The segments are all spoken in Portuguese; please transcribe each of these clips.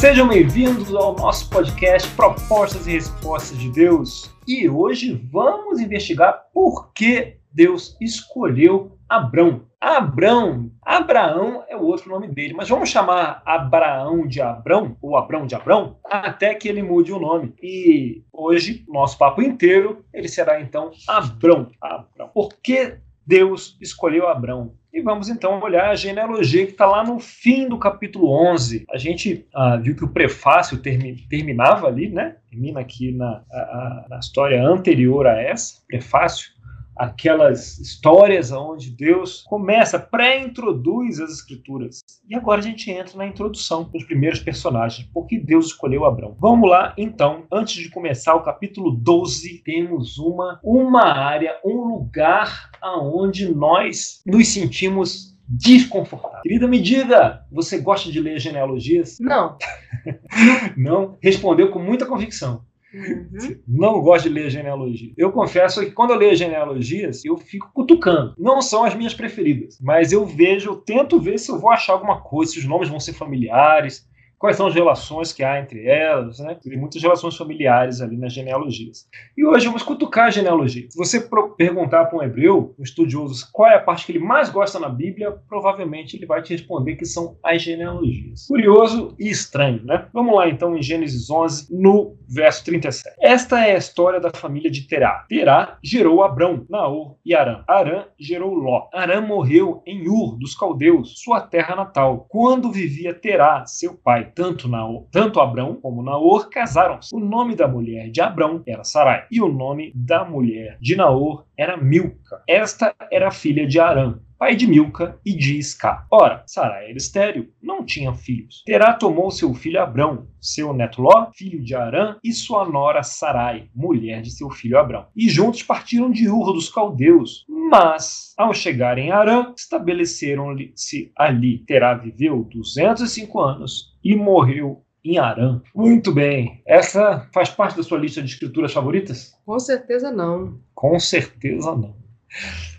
Sejam bem-vindos ao nosso podcast Propostas e Respostas de Deus. E hoje vamos investigar por que Deus escolheu Abrão. Abrão, Abraão é o outro nome dele, mas vamos chamar Abraão de Abrão, ou Abrão de Abrão, até que ele mude o nome. E hoje, nosso papo inteiro, ele será então Abrão. Abrão. Por que Deus escolheu Abrão? E vamos então olhar a genealogia que está lá no fim do capítulo 11. A gente ah, viu que o prefácio termi terminava ali, né? Termina aqui na, a, na história anterior a essa, prefácio aquelas histórias onde Deus começa, pré-introduz as escrituras. E agora a gente entra na introdução dos primeiros personagens, porque Deus escolheu Abraão. Vamos lá, então, antes de começar o capítulo 12, temos uma, uma área, um lugar aonde nós nos sentimos desconfortáveis. Querida, me diga, você gosta de ler genealogias? Não. Não? Respondeu com muita convicção. Uhum. Não gosto de ler genealogia. Eu confesso que quando eu leio genealogias, eu fico cutucando. Não são as minhas preferidas, mas eu vejo, eu tento ver se eu vou achar alguma coisa, se os nomes vão ser familiares, quais são as relações que há entre elas, né? Tem muitas relações familiares ali nas genealogias. E hoje vamos cutucar a genealogia. Se você perguntar para um hebreu, um estudioso, qual é a parte que ele mais gosta na Bíblia, provavelmente ele vai te responder que são as genealogias. Curioso e estranho, né? Vamos lá então em Gênesis 11, no verso 37. Esta é a história da família de Terá. Terá gerou Abrão, Naor e Arã. Arã gerou Ló. Arã morreu em Ur dos caldeus, sua terra natal, quando vivia Terá, seu pai tanto, Naor, tanto Abrão como Naor casaram-se. O nome da mulher de Abrão era Sarai, e o nome da mulher de Naor era Milca. Esta era filha de Arã, pai de Milca e de Isca. Ora, Sarai era estéril, não tinha filhos. Terá tomou seu filho Abrão, seu neto Ló, filho de Arã, e sua nora Sarai, mulher de seu filho Abrão. E juntos partiram de Ur dos caldeus. Mas, ao chegarem em Arã, estabeleceram-se ali. Terá viveu 205 anos e morreu em Arã. Muito bem. Essa faz parte da sua lista de escrituras favoritas? Com certeza não. Com certeza não.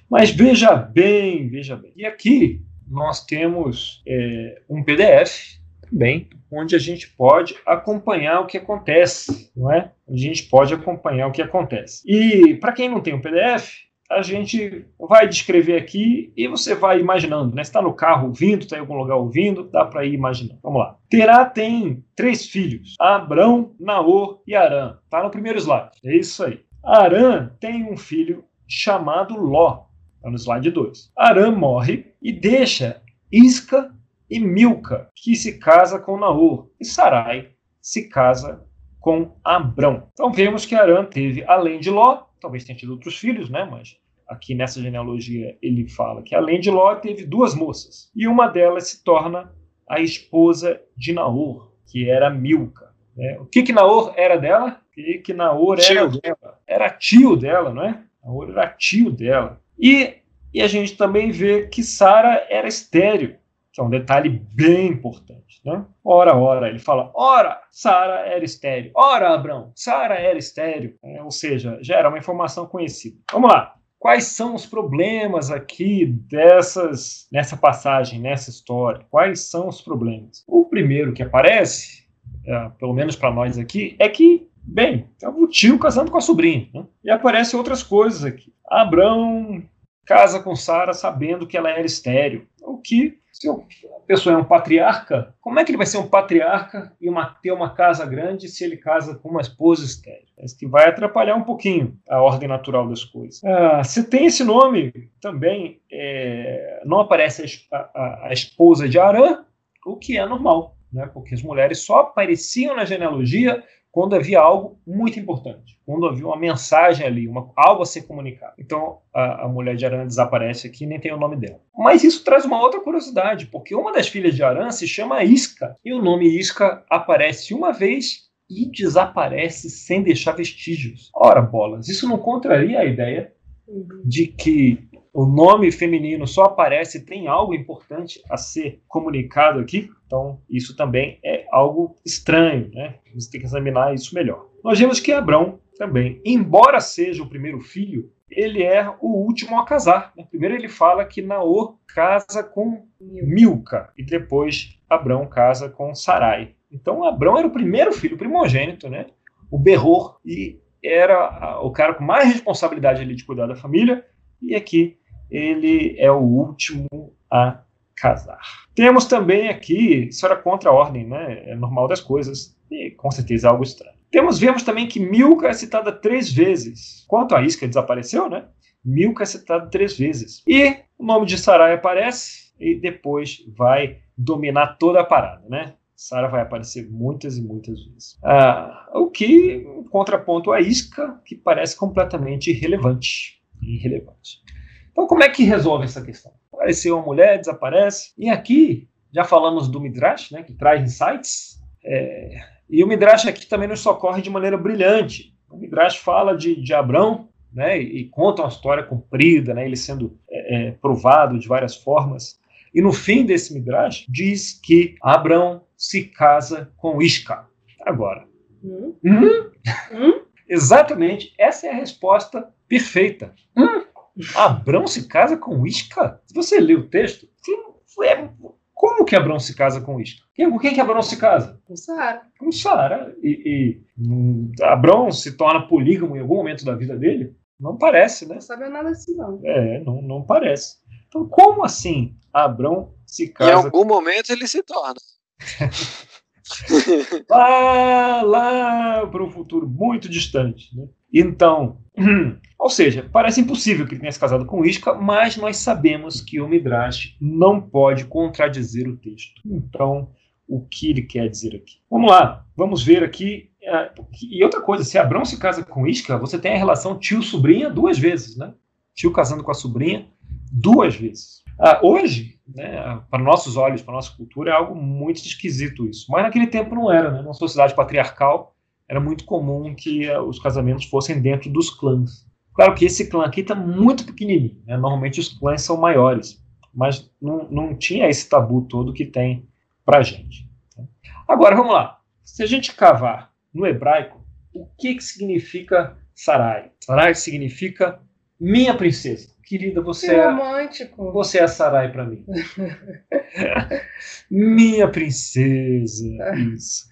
Mas veja bem, veja bem. E aqui nós temos é, um PDF também, onde a gente pode acompanhar o que acontece, não é? A gente pode acompanhar o que acontece. E para quem não tem um PDF, a gente vai descrever aqui e você vai imaginando, né? está no carro ouvindo, está em algum lugar ouvindo, dá para ir imaginando. Vamos lá. Terá tem três filhos: Abrão, Naor e Arã. Está no primeiro slide. É isso aí. Arã tem um filho chamado Ló. Está no slide 2. Arã morre e deixa Isca e Milca, que se casa com Naor. E Sarai se casa com Abrão. Então vemos que Arã teve, além de Ló, talvez tenha tido outros filhos, né? Mas aqui nessa genealogia ele fala que além de Ló teve duas moças. E uma delas se torna a esposa de Naor, que era Milca. Né? O que que Naor era dela? O que que Naor era tio. dela? Era tio dela, não é? Naor era tio dela. E, e a gente também vê que Sara era estéreo, que é um detalhe bem importante. Né? Ora, ora, ele fala, ora, Sara era estéreo. Ora, Abrão, Sara era estéreo. É, ou seja, já era uma informação conhecida. Vamos lá. Quais são os problemas aqui dessas nessa passagem, nessa história? Quais são os problemas? O primeiro que aparece, é, pelo menos para nós aqui, é que Bem, é o tio casando com a sobrinha. Né? E aparecem outras coisas aqui. Abrão casa com Sara sabendo que ela era estéreo. O que, se a pessoa é um patriarca, como é que ele vai ser um patriarca e uma, ter uma casa grande se ele casa com uma esposa estéreo? Isso que vai atrapalhar um pouquinho a ordem natural das coisas. Ah, se tem esse nome também, é, não aparece a, a, a esposa de Arã, o que é normal, né? porque as mulheres só apareciam na genealogia quando havia algo muito importante, quando havia uma mensagem ali, uma, algo a ser comunicado. Então a, a mulher de Arã desaparece aqui, nem tem o nome dela. Mas isso traz uma outra curiosidade, porque uma das filhas de Arã se chama Isca, e o nome Isca aparece uma vez e desaparece sem deixar vestígios. Ora, bolas, isso não contraria a ideia de que o nome feminino só aparece tem algo importante a ser comunicado aqui, então isso também é algo estranho, né? Você tem que examinar isso melhor. Nós vemos que Abrão também, embora seja o primeiro filho, ele é o último a casar. Né? Primeiro ele fala que Naor casa com Milca e depois Abrão casa com Sarai. Então Abrão era o primeiro filho, primogênito, né? O berror e era o cara com mais responsabilidade ali de cuidar da família e aqui ele é o último a casar. Temos também aqui, isso era contra a ordem, né? É normal das coisas e com certeza é algo estranho. Temos, vemos também que Milca é citada três vezes. Quanto a Isca desapareceu, né? Milca é citada três vezes. E o nome de Sarai aparece e depois vai dominar toda a parada, né? Sara vai aparecer muitas e muitas vezes. Ah, o que contraponto a Isca, que parece completamente irrelevante. Irrelevante. Então, como é que resolve essa questão? Apareceu uma mulher, desaparece. E aqui, já falamos do Midrash, né, que traz insights. É, e o Midrash aqui também nos socorre de maneira brilhante. O Midrash fala de, de Abrão, né, e, e conta uma história comprida, né, ele sendo é, é, provado de várias formas. E no fim desse Midrash, diz que Abrão se casa com Isca. Agora. Hum? Hum? Hum? Exatamente, essa é a resposta perfeita. Hum? Abrão se casa com Isca? Se você lê o texto, é como que Abraão se casa com Isca? Com quem que Abraão se casa? Com Sara. Com Sara. E, e um, Abraão se torna polígamo em algum momento da vida dele? Não parece, né? Não sabe nada assim, não. É, não, não parece. Então, como assim Abraão se casa? Em algum momento ele se torna. lá, lá para um futuro muito distante. Né? Então, ou seja, parece impossível que ele tenha se casado com Isca, mas nós sabemos que o Midrash não pode contradizer o texto. Então, o que ele quer dizer aqui? Vamos lá, vamos ver aqui. É, e outra coisa, se Abrão se casa com Isca, você tem a relação tio-sobrinha duas vezes, né? Tio casando com a sobrinha duas vezes. Ah, hoje, né, para nossos olhos, para nossa cultura, é algo muito esquisito isso. Mas naquele tempo não era, né? Numa sociedade patriarcal, era muito comum que uh, os casamentos fossem dentro dos clãs. Claro que esse clã aqui está muito pequenininho, né? normalmente os clãs são maiores, mas não, não tinha esse tabu todo que tem para gente. Agora vamos lá. Se a gente cavar no hebraico, o que, que significa Sarai? Sarai significa minha princesa. Querida, você que é romântico. Você é a Sarai para mim. minha princesa. Isso.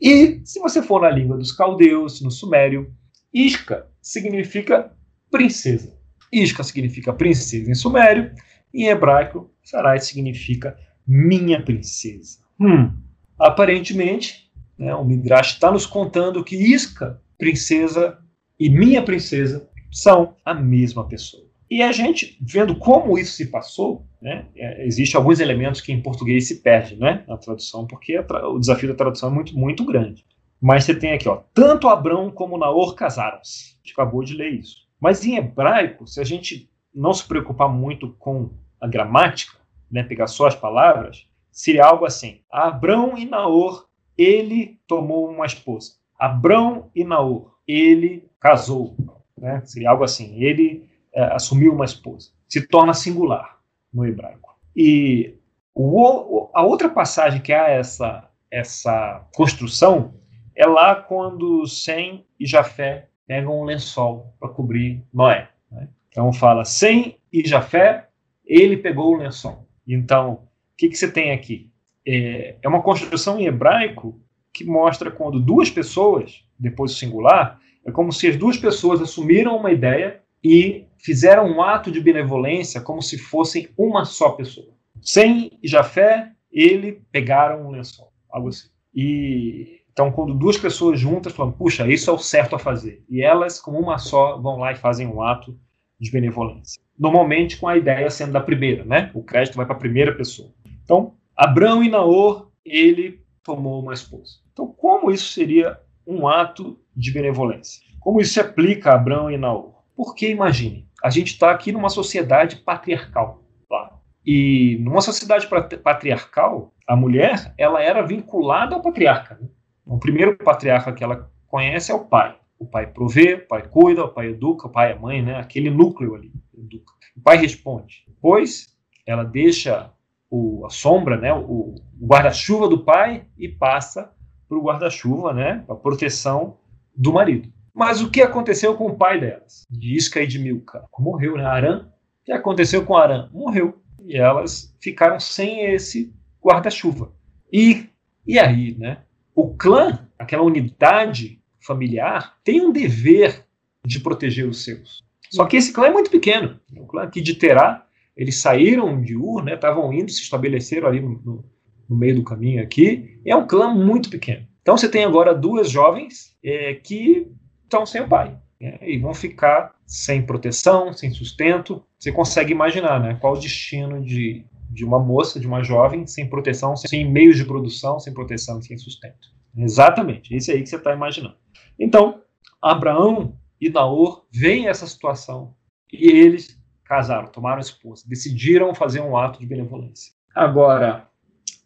E se você for na língua dos caldeus, no sumério, Isca significa princesa. Isca significa princesa em sumério, e em hebraico, Sarai significa minha princesa. Hum. Aparentemente, né, o Midrash está nos contando que Isca, princesa, e minha princesa são a mesma pessoa. E a gente, vendo como isso se passou, né, é, existem alguns elementos que em português se perdem né, na tradução, porque o desafio da tradução é muito, muito grande. Mas você tem aqui, ó, tanto Abrão como Naor casaram-se. A gente acabou de ler isso. Mas em hebraico, se a gente não se preocupar muito com a gramática, né, pegar só as palavras, seria algo assim: Abrão e Naor, ele tomou uma esposa. Abrão e Naor, ele casou. Né? Seria algo assim: ele é, assumiu uma esposa. Se torna singular no hebraico. E o, a outra passagem que há essa, essa construção é lá quando Sem e Jafé pegam um lençol para cobrir Noé. Né? Então fala Sem e Jafé, ele pegou o lençol. Então, o que, que você tem aqui? É, é uma construção em hebraico que mostra quando duas pessoas, depois o singular, é como se as duas pessoas assumiram uma ideia e fizeram um ato de benevolência como se fossem uma só pessoa. Sem Jafé, ele pegaram um lençol, algo assim. E então, quando duas pessoas juntas falam, puxa, isso é o certo a fazer, e elas, como uma só, vão lá e fazem um ato de benevolência. Normalmente com a ideia sendo da primeira, né? O crédito vai para a primeira pessoa. Então, Abrão e Naor, ele tomou uma esposa. Então, como isso seria um ato de benevolência? Como isso se aplica a Abrão e Naor? Porque, imagine, a gente está aqui numa sociedade patriarcal. Tá? E numa sociedade patriarcal, a mulher ela era vinculada ao patriarca. Né? O primeiro patriarca que ela conhece é o pai. O pai provê, o pai cuida, o pai educa, o pai é mãe, né? aquele núcleo ali. Educa. O pai responde. Depois, ela deixa o, a sombra, né? o, o guarda-chuva do pai e passa para o guarda-chuva, né? a proteção do marido. Mas o que aconteceu com o pai delas? De Isca e de Milca? Morreu, né? Arã. O que aconteceu com Arã? Morreu. E elas ficaram sem esse guarda-chuva. E, e aí, né? o clã, aquela unidade familiar, tem um dever de proteger os seus. Só que esse clã é muito pequeno. O clã aqui de Terá, eles saíram de Ur, né, estavam indo, se estabeleceram ali no, no, no, meio do caminho aqui. é um clã muito pequeno. Então você tem agora duas jovens é, que estão sem o pai. Né, e vão ficar sem proteção, sem sustento. Você consegue imaginar né, qual o destino de, de uma moça, de uma jovem, sem proteção, sem meios de produção, sem proteção e sem sustento. Exatamente, esse aí que você está imaginando. Então, Abraão e Naor veem essa situação e eles casaram, tomaram esposa, decidiram fazer um ato de benevolência. Agora,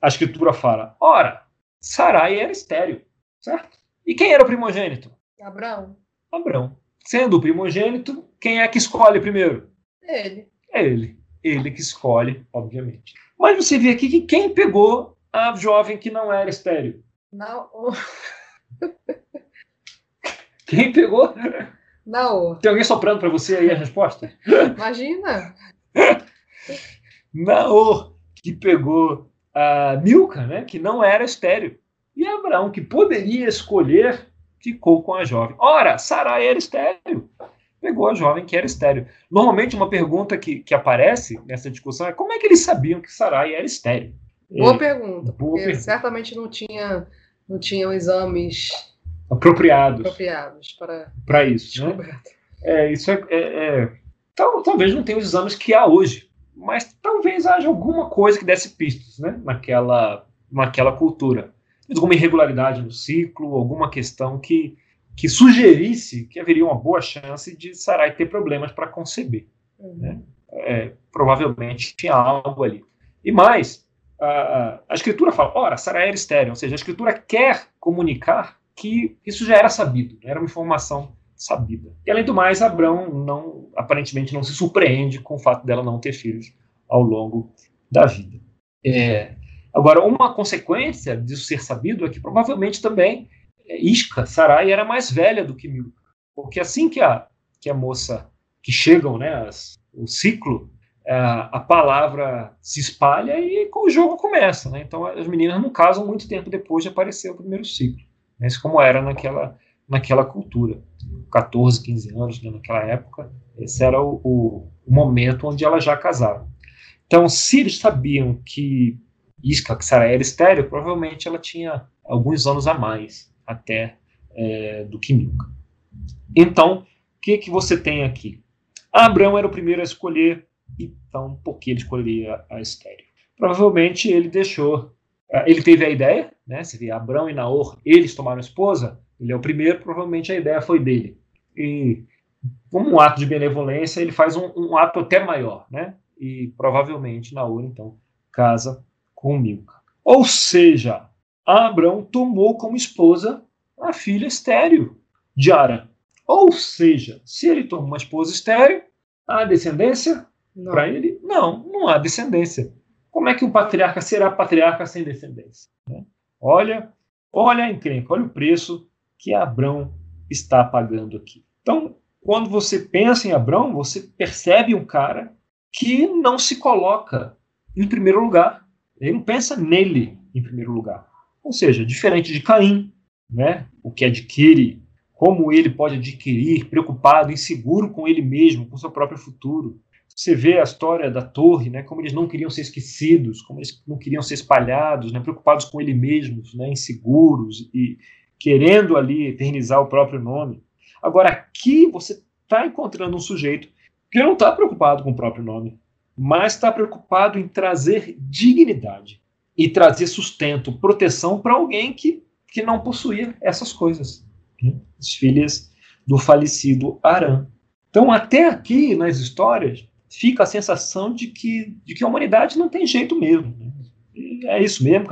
a escritura fala: ora, Sarai era estéreo, certo? E quem era o primogênito? Abraão. Abraão. Sendo o primogênito, quem é que escolhe primeiro? Ele. É ele. Ele que escolhe, obviamente. Mas você vê aqui que quem pegou a jovem que não era estéreo? Não. Quem pegou? Naor. Tem alguém soprando para você aí a resposta? Imagina. Naor, que pegou a Milca, né, que não era estéreo. E Abraão, que poderia escolher, ficou com a jovem. Ora, Sarai era estéreo. Pegou a jovem que era estéreo. Normalmente, uma pergunta que, que aparece nessa discussão é como é que eles sabiam que Sarai era estéreo? Boa é, pergunta. Boa porque pergunta. certamente não tinha não tinham exames apropriados, apropriados para, para isso. Né? É, isso é, é, é tal, talvez não tenha os exames que há hoje, mas talvez haja alguma coisa que desse pistas né, naquela, naquela cultura. Alguma irregularidade no ciclo, alguma questão que, que sugerisse que haveria uma boa chance de Sarai ter problemas para conceber. Uhum. Né? É, provavelmente tinha algo ali. E mais, a, a escritura fala, ora, Sara era estéreo, ou seja, a escritura quer comunicar que isso já era sabido, era uma informação sabida. E além do mais, Abraão não, aparentemente não se surpreende com o fato dela não ter filhos ao longo da vida. É, agora, uma consequência disso ser sabido é que provavelmente também Isca, Sarai, era mais velha do que Milca, porque assim que a, que a moça, que chegam, né, as, o ciclo é, a palavra se espalha e o jogo começa. Né? Então as meninas não casam muito tempo depois de aparecer o primeiro ciclo. Né? Isso como era naquela, naquela cultura. 14, 15 anos, né? naquela época, esse era o, o, o, momento onde elas já casaram. Então, se eles sabiam que Isca, que Sara era estéreo, provavelmente ela tinha alguns anos a mais até é, do que Milca. Então, o que, que você tem aqui? Abraão era o primeiro a escolher então, por que ele escolheria a estéreo? Provavelmente ele deixou. Eh, ele teve a ideia, né? Se vê Abrão e Naor, eles tomaram esposa, ele é o primeiro, provavelmente a ideia foi dele. E como um ato de benevolência, ele faz um, um ato até maior, né? E provavelmente Naor, então, casa com Milca. Ou seja, Abrão tomou como esposa a filha estéreo de Ara. Ou seja, se ele toma uma esposa estéreo, a descendência para ele, não, não há descendência. Como é que um patriarca será patriarca sem descendência? Né? Olha, olha a encrenca, olha o preço que Abrão está pagando aqui. Então, quando você pensa em Abrão, você percebe um cara que não se coloca em primeiro lugar. Ele não pensa nele em primeiro lugar. Ou seja, diferente de Caim, né? o que adquire, como ele pode adquirir, preocupado, inseguro com ele mesmo, com seu próprio futuro. Você vê a história da torre, né, como eles não queriam ser esquecidos, como eles não queriam ser espalhados, né, preocupados com ele mesmos, né, inseguros e querendo ali eternizar o próprio nome. Agora, aqui você está encontrando um sujeito que não está preocupado com o próprio nome, mas está preocupado em trazer dignidade e trazer sustento, proteção para alguém que, que não possuía essas coisas. Né? As filhas do falecido Arã. Então, até aqui nas histórias, fica a sensação de que, de que a humanidade não tem jeito mesmo. Né? é isso mesmo.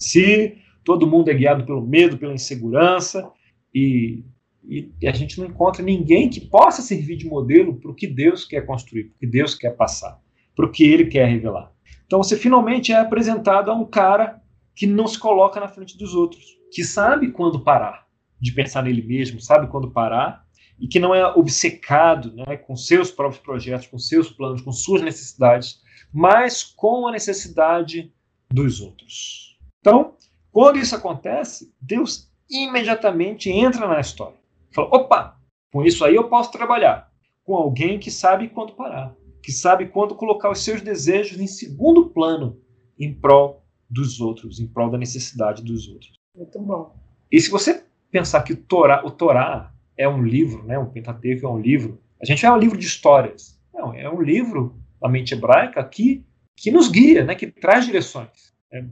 Se todo mundo é guiado pelo medo, pela insegurança, e, e, e a gente não encontra ninguém que possa servir de modelo para o que Deus quer construir, para o que Deus quer passar, para o que Ele quer revelar. Então você finalmente é apresentado a um cara que não se coloca na frente dos outros, que sabe quando parar de pensar nele mesmo, sabe quando parar e que não é obcecado né, com seus próprios projetos, com seus planos, com suas necessidades, mas com a necessidade dos outros. Então, Quando isso acontece, Deus imediatamente entra na história. Fala: opa, com isso aí eu posso trabalhar. Com alguém que sabe quando parar, que sabe quando colocar os seus desejos em segundo plano em prol dos outros, em prol da necessidade dos outros. Muito bom. E se você pensar que o Torá, o Torá é um livro, né, o Pentateuco é um livro, a gente é um livro de histórias. Não, é um livro da mente hebraica que, que nos guia, né, que traz direções. É,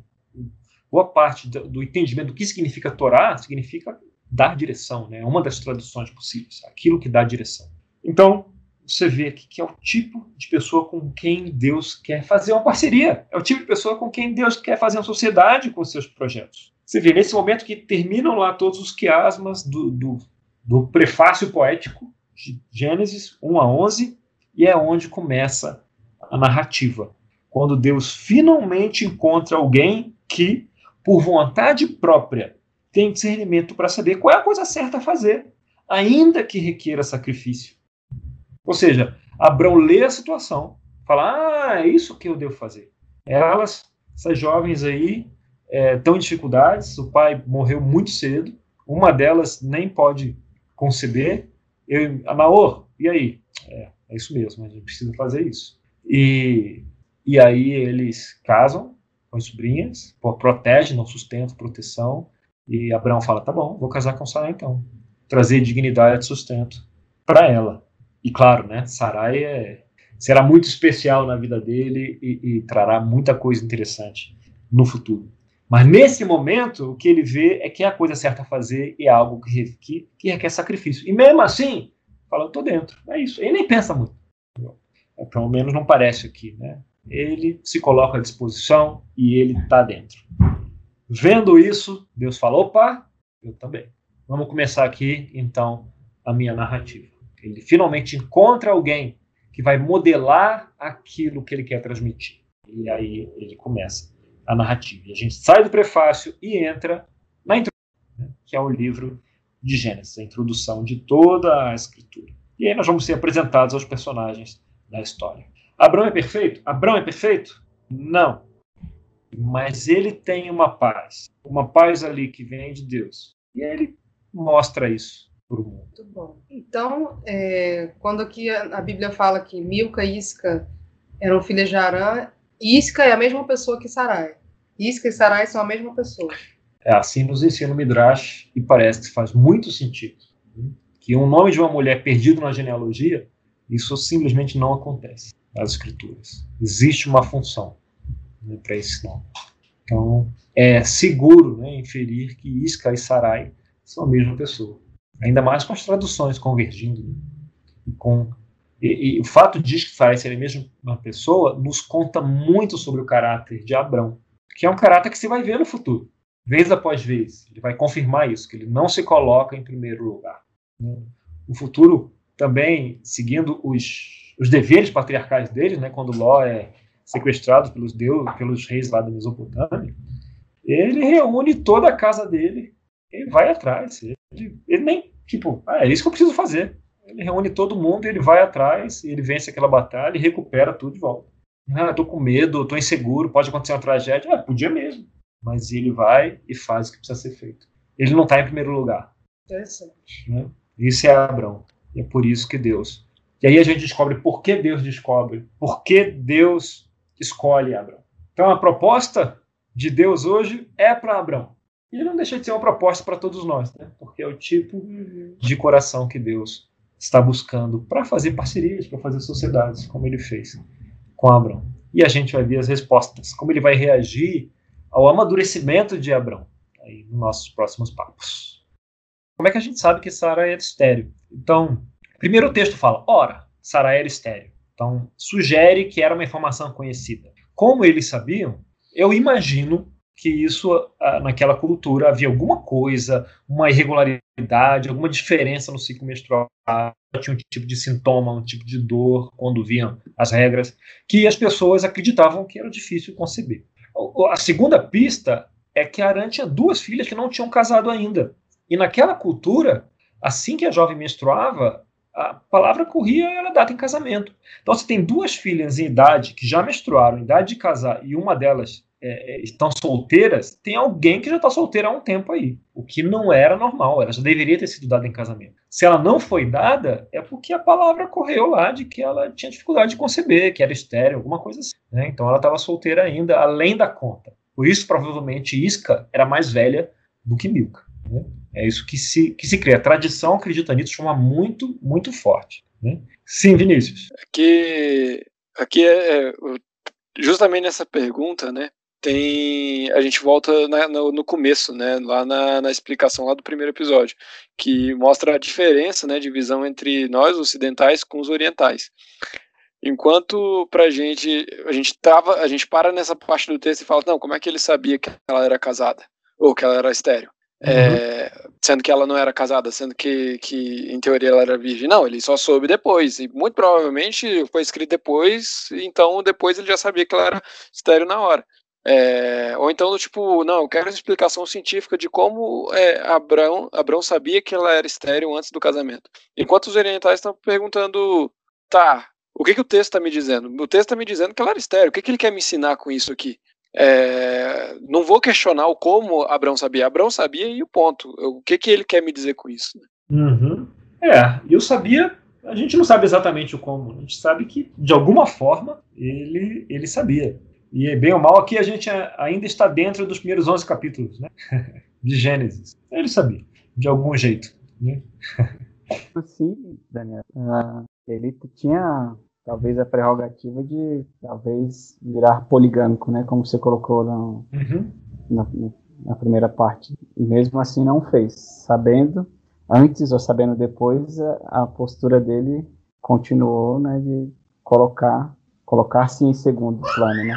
boa parte do, do, entendimento do que significa Torá significa dar direção, né, é uma das traduções possíveis, aquilo que dá direção. Então, você vê aqui que é o tipo de pessoa com quem Deus quer fazer uma parceria. É o tipo de pessoa com quem Deus quer fazer uma sociedade com seus projetos. Você vê nesse momento que terminam lá todos os quiasmas do, do, do prefácio poético de Gênesis 1 a 11, e é onde começa a narrativa. Quando Deus finalmente encontra alguém que, por vontade própria, tem discernimento para saber qual é a coisa certa a fazer, ainda que requeira sacrifício. Ou seja, Abraão lê a situação, fala: Ah, é isso que eu devo fazer. Elas, essas jovens aí, é, estão em dificuldades, o pai morreu muito cedo, uma delas nem pode conceber. Eu, a e aí? É, é isso mesmo, a gente precisa fazer isso. E, e aí eles casam com as sobrinhas, protegem, não sustentam, proteção. E Abraão fala: tá bom, vou casar com Sarai então. Trazer dignidade e sustento para ela. E claro, né, Sarai é, será muito especial na vida dele e, e trará muita coisa interessante no futuro. Mas nesse momento, o que ele vê é que a coisa certa a fazer é algo que, que, que requer sacrifício. E mesmo assim, fala, eu estou dentro. É isso. Ele nem pensa muito. É, pelo menos não parece aqui. Né? Ele se coloca à disposição e ele está dentro. Vendo isso, Deus fala: opa, eu também. Vamos começar aqui, então, a minha narrativa. Ele finalmente encontra alguém que vai modelar aquilo que ele quer transmitir. E aí ele começa a narrativa. E a gente sai do prefácio e entra na introdução, né, que é o livro de Gênesis, a introdução de toda a escritura. E aí nós vamos ser apresentados aos personagens da história. Abraão é perfeito? Abraão é perfeito? Não. Mas ele tem uma paz, uma paz ali que vem de Deus. E ele mostra isso para o mundo. Muito bom. Então, é, quando aqui a, a, Bíblia fala que Milca e Isca eram filhas de Arã, Isca é a mesma pessoa que Sarai. Isca e Sarai são a mesma pessoa. É, assim nos ensina o Midrash e parece que faz muito sentido. Né? Que um nome de uma mulher perdido na genealogia, isso simplesmente não acontece nas escrituras. Existe uma função né, para esse nome. Então, é seguro né, inferir que Isca e Sarai são a mesma pessoa. Ainda mais com as traduções convergindo. Né? Com, e, e, o fato de que Sarai ser a mesma pessoa nos conta muito sobre o caráter de Abrão, que é um caráter que se vai ver no futuro vez após vez. Ele vai confirmar isso, que ele não se coloca em primeiro lugar. No futuro, também, seguindo os, os deveres patriarcais dele, né, quando Ló é sequestrado pelos deuses, pelos reis lá da Mesopotâmia, ele reúne toda a casa dele e vai atrás. Ele, ele nem, tipo, ah, é isso que eu preciso fazer. Ele reúne todo mundo, ele vai atrás, ele vence aquela batalha e recupera tudo de volta. Ah, tô com medo, tô inseguro, pode acontecer uma tragédia. Ah, podia mesmo mas ele vai e faz o que precisa ser feito. Ele não está em primeiro lugar. Interessante. Né? Isso é Abraão. E é por isso que Deus. E aí a gente descobre por que Deus descobre, por que Deus escolhe Abraão. Então a proposta de Deus hoje é para Abraão. E ele não deixa de ser uma proposta para todos nós, né? porque é o tipo uhum. de coração que Deus está buscando para fazer parcerias, para fazer sociedades, como ele fez com Abraão. E a gente vai ver as respostas, como ele vai reagir ao amadurecimento de Abraão, aí nos nossos próximos papos. Como é que a gente sabe que Sara era estéreo? Então, primeiro o texto fala, ora, Sara era estéreo. Então, sugere que era uma informação conhecida. Como eles sabiam, eu imagino que isso, ah, naquela cultura, havia alguma coisa, uma irregularidade, alguma diferença no ciclo menstrual, tinha um tipo de sintoma, um tipo de dor quando viam as regras, que as pessoas acreditavam que era difícil conceber. A segunda pista é que Aran tinha duas filhas que não tinham casado ainda. E naquela cultura, assim que a jovem menstruava, a palavra corria era data em casamento. Então, você tem duas filhas em idade que já menstruaram, em idade de casar, e uma delas é, estão solteiras, tem alguém que já está solteira há um tempo aí, o que não era normal, ela já deveria ter sido dada em casamento. Se ela não foi dada, é porque a palavra correu lá de que ela tinha dificuldade de conceber, que era estéreo, alguma coisa assim. Né? Então ela estava solteira ainda, além da conta. Por isso, provavelmente, Isca era mais velha do que Milka. Né? É isso que se, que se cria. A tradição acredita nisso de forma muito, muito forte. Né? Sim, Vinícius. Aqui, aqui é, é justamente nessa pergunta, né? Tem a gente volta na, no, no, começo, né? Lá na, na, explicação lá do primeiro episódio, que mostra a diferença, né, de visão entre nós ocidentais com os orientais. Enquanto pra gente, a gente tava, a gente para nessa parte do texto e fala, não, como é que ele sabia que ela era casada ou que ela era estéreo? Uhum. É, sendo que ela não era casada, sendo que, que em teoria ela era virgem. Não, ele só soube depois, e muito provavelmente foi escrito depois, então depois ele já sabia que ela era estéreo na hora. É, ou então, tipo, não, eu quero explicação científica de como é, Abraão, sabia que ela era estéreo antes do casamento. Enquanto os orientais estão perguntando, tá, o que, que o texto está me dizendo? O texto está me dizendo que ela era estéreo, o que, que ele quer me ensinar com isso aqui? É, não vou questionar o como Abraão sabia. Abraão sabia e o ponto. O que, que ele quer me dizer com isso? Uhum. É, eu sabia. A gente não sabe exatamente o como. A gente sabe que, de alguma forma, ele, ele sabia. E, bem ou mal, aqui a gente ainda está dentro dos primeiros 11 capítulos né? de Gênesis. Ele sabia, de algum jeito. Né? Sim, Daniel. Uh, ele tinha talvez a prerrogativa de talvez virar poligâmico, né? Como você colocou no, uhum. na, na, primeira parte. E mesmo assim não fez. Sabendo, antes ou sabendo depois, a, a postura dele continuou, né? De colocar, colocar-se em segundo plano, né?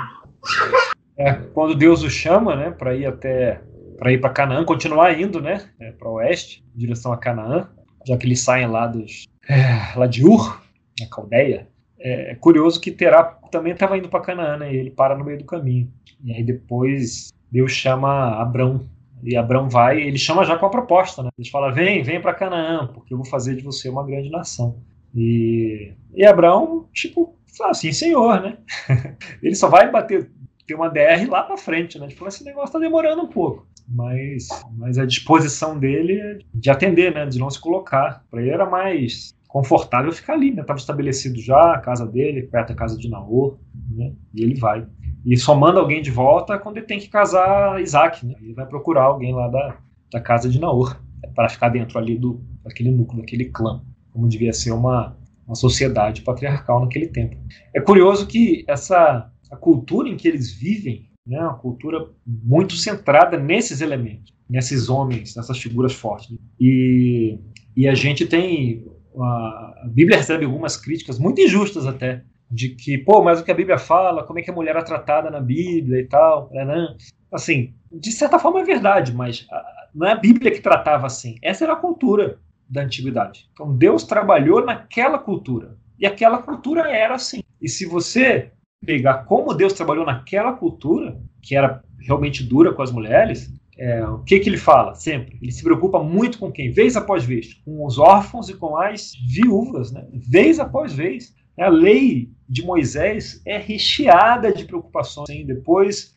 É, quando Deus o chama, né? Para ir até para ir para Canaã, continuar indo, né? É, para o oeste, em direção a Canaã, já que eles saem lá dos é, lá de Ur, na Caldeia, é, é curioso que Terá também estava indo para Canaã, né? E ele para no meio do caminho. E aí depois Deus chama Abrão. E Abrão vai, ele chama já com a proposta, né? Ele fala: vem, vem para Canaã, porque eu vou fazer de você uma grande nação. E, e Abraão, tipo, fala assim, senhor, né? ele só vai bater, ter uma DR lá para frente, né? Tipo, esse negócio tá demorando um pouco. Mas, mas a disposição dele é de atender, né? De não se colocar. Para ele era mais confortável ficar ali, né? Estava estabelecido já a casa dele, perto da casa de Naor, né? E ele vai. E só manda alguém de volta quando ele tem que casar Isaac, né? Ele vai procurar alguém lá da, da casa de Naor para ficar dentro ali do daquele núcleo, daquele clã, como devia ser uma, uma sociedade patriarcal naquele tempo. É curioso que essa a cultura em que eles vivem, né, uma cultura muito centrada nesses elementos, nesses homens, nessas figuras fortes. E, e a gente tem a Bíblia recebe algumas críticas muito injustas até de que, pô, mas o que a Bíblia fala, como é que a mulher é tratada na Bíblia e tal, né? Assim, de certa forma é verdade, mas não é a Bíblia que tratava assim. Essa era a cultura da antiguidade. Então Deus trabalhou naquela cultura e aquela cultura era assim. E se você pegar como Deus trabalhou naquela cultura, que era realmente dura com as mulheres, é, o que, que ele fala sempre? Ele se preocupa muito com quem? Vez após vez. Com os órfãos e com as viúvas. Né? Vez após vez. A lei de Moisés é recheada de preocupações. Assim. Depois,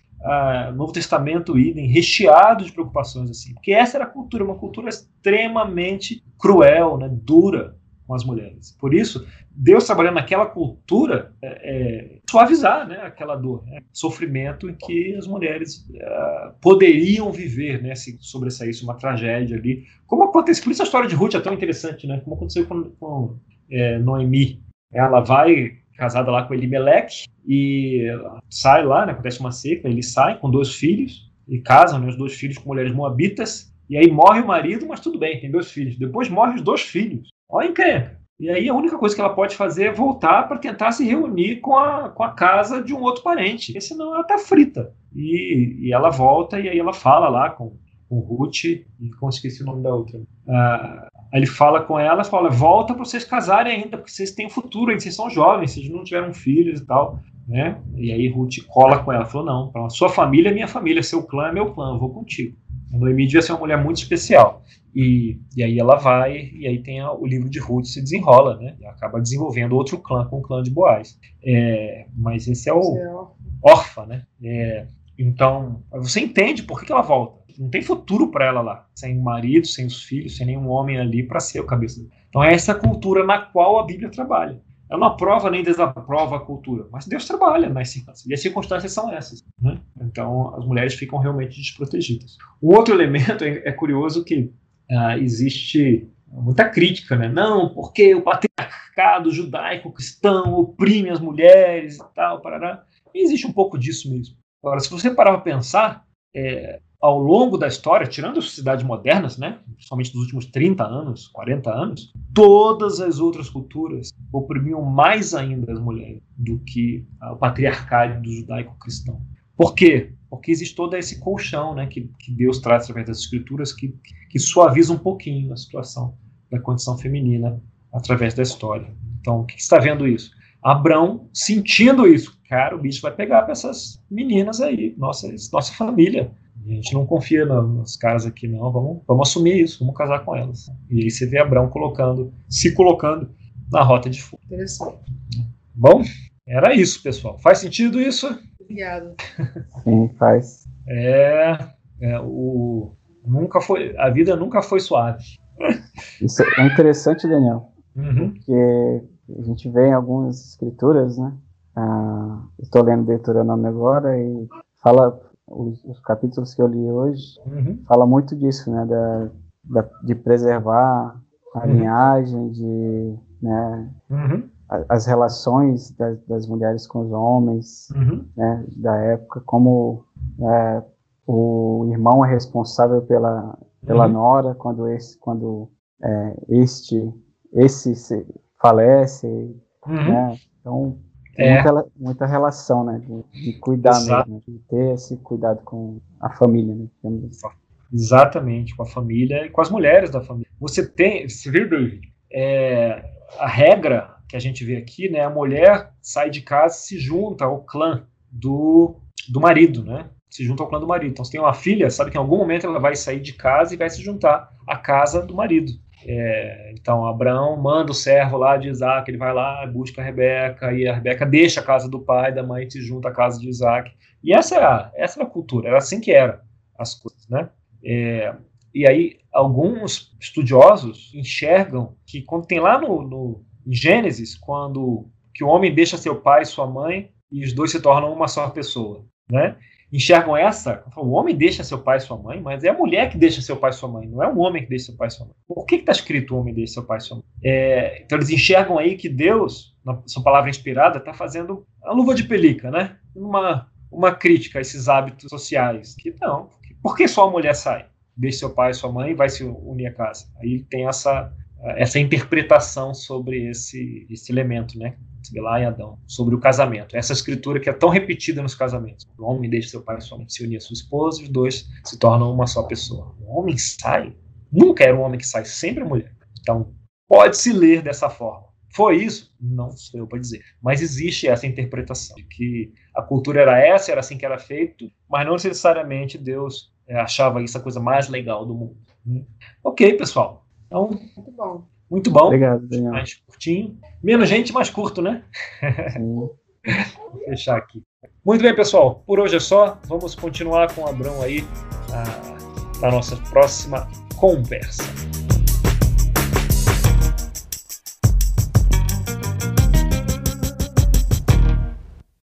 Novo Testamento, idem, recheado de preocupações. assim, Porque essa era a cultura, uma cultura extremamente cruel, né? dura com as mulheres. Por isso, Deus trabalhando naquela cultura é, é, suavizar né, aquela dor, né, sofrimento em que as mulheres é, poderiam viver, né, se sobressaísse uma tragédia ali. Como acontece, por isso a história de Ruth é tão interessante, né, como aconteceu com, com é, Noemi. Ela vai casada lá com Elimelech e sai lá, né, acontece uma seca, eles saem com dois filhos e casam né, os dois filhos com mulheres moabitas e aí morre o marido, mas tudo bem, tem dois filhos. Depois morre os dois filhos. Olha a encrenca. E aí a única coisa que ela pode fazer é voltar para tentar se reunir com a, com a casa de um outro parente, porque senão ela está frita. E, e ela volta e aí ela fala lá com, com Ruth, e como esqueci o nome da outra. Ah, ele fala com ela, fala, volta para vocês casarem ainda, porque vocês têm futuro ainda, vocês são jovens, vocês não tiveram filhos e tal. Né? E aí Ruth cola com ela, falou, não, sua família é minha família, seu clã é meu clã, eu vou contigo. A Noemi devia ser uma mulher muito especial. E, e aí ela vai, e aí tem a, o livro de Ruth se desenrola, né? E acaba desenvolvendo outro clã com o clã de Boaz. É, mas esse é o órfã, né? É, Então, você entende por que, que ela volta. Não tem futuro para ela lá, sem o marido, sem os filhos, sem nenhum homem ali para ser o cabeça. Então, é essa cultura na qual a Bíblia trabalha. Ela não aprova nem desaprova a cultura, mas Deus trabalha nas circunstâncias. E as circunstâncias são essas. Né? Então, as mulheres ficam realmente desprotegidas. Um outro elemento é, é curioso que uh, existe muita crítica, né? Não, porque o patriarcado judaico-cristão oprime as mulheres e tal, parará. E existe um pouco disso mesmo. Agora, se você parar para pensar, é, ao longo da história, tirando as sociedades modernas, né, somente dos últimos 30 anos, 40 anos, todas as outras culturas oprimiam mais ainda as mulheres do que o patriarcado do judaico-cristão. Por quê? Porque existe todo esse colchão né, que, que Deus traz através das escrituras que, que suaviza um pouquinho a situação da condição feminina através da história. Então, o que está vendo isso? Abrão sentindo isso. Cara, o bicho vai pegar para essas meninas aí, nossa, nossa família. A gente não confia nos caras aqui, não. Vamos, vamos assumir isso, vamos casar com elas. E aí você vê Abraão colocando, se colocando na rota de fuga. Interessante. Bom, era isso, pessoal. Faz sentido isso? Obrigado. Sim, faz. É, é, o nunca foi, a vida nunca foi suave. Isso é interessante, Daniel, uhum. porque a gente vê em algumas escrituras, né? Ah, estou lendo Deuteronômio agora e fala os, os, capítulos que eu li hoje uhum. fala muito disso, né? Da, da de preservar a uhum. linhagem, de né, uhum. as relações das, das, mulheres com os homens, uhum. né? Da época, como é, o irmão é responsável pela pela uhum. nora quando esse quando é, este esse se falece, uhum. né? Então tem é. muita, muita relação, né? De, de cuidar Exato. mesmo, de ter esse cuidado com a família, né? Assim. Exatamente, com a família e com as mulheres da família. Você tem, você vê, é, a regra que a gente vê aqui, né? A mulher sai de casa e se junta ao clã do, do marido, né? Se junta ao clã do marido. Então, se tem uma filha, sabe que em algum momento ela vai sair de casa e vai se juntar à casa do marido. É, então Abraão manda o servo lá de Isaac, ele vai lá, busca a Rebeca, e a Rebeca deixa a casa do pai, da mãe, se junta à casa de Isaac. E essa era, essa era a cultura, era assim que era as coisas, né? É, e aí alguns estudiosos enxergam que quando tem lá no, no Gênesis, quando que o homem deixa seu pai e sua mãe e os dois se tornam uma só pessoa, né? Enxergam essa, o homem deixa seu pai e sua mãe, mas é a mulher que deixa seu pai e sua mãe, não é o homem que deixa seu pai e sua mãe. Por que está escrito o homem deixa seu pai e sua mãe? É, então eles enxergam aí que Deus, na sua palavra inspirada, está fazendo a luva de pelica, né? Uma, uma crítica a esses hábitos sociais. Que não, por que só a mulher sai? Deixa seu pai e sua mãe e vai se unir à casa. Aí tem essa, essa interpretação sobre esse, esse elemento, né? lá em Adão, sobre o casamento. Essa escritura que é tão repetida nos casamentos. O homem deixa seu pai e sua mãe se unir à sua esposa, os dois se tornam uma só pessoa. O homem sai, nunca era o homem que sai, sempre a mulher. Então, pode-se ler dessa forma. Foi isso? Não sei eu para dizer. Mas existe essa interpretação de que a cultura era essa, era assim que era feito, mas não necessariamente Deus é, achava isso a coisa mais legal do mundo. Né? Ok, pessoal. Então, muito bom. Muito bom. Obrigado, Daniel. Mais curtinho. Menos gente, mais curto, né? Vou fechar aqui. Muito bem, pessoal. Por hoje é só. Vamos continuar com o Abrão aí ah, na nossa próxima conversa.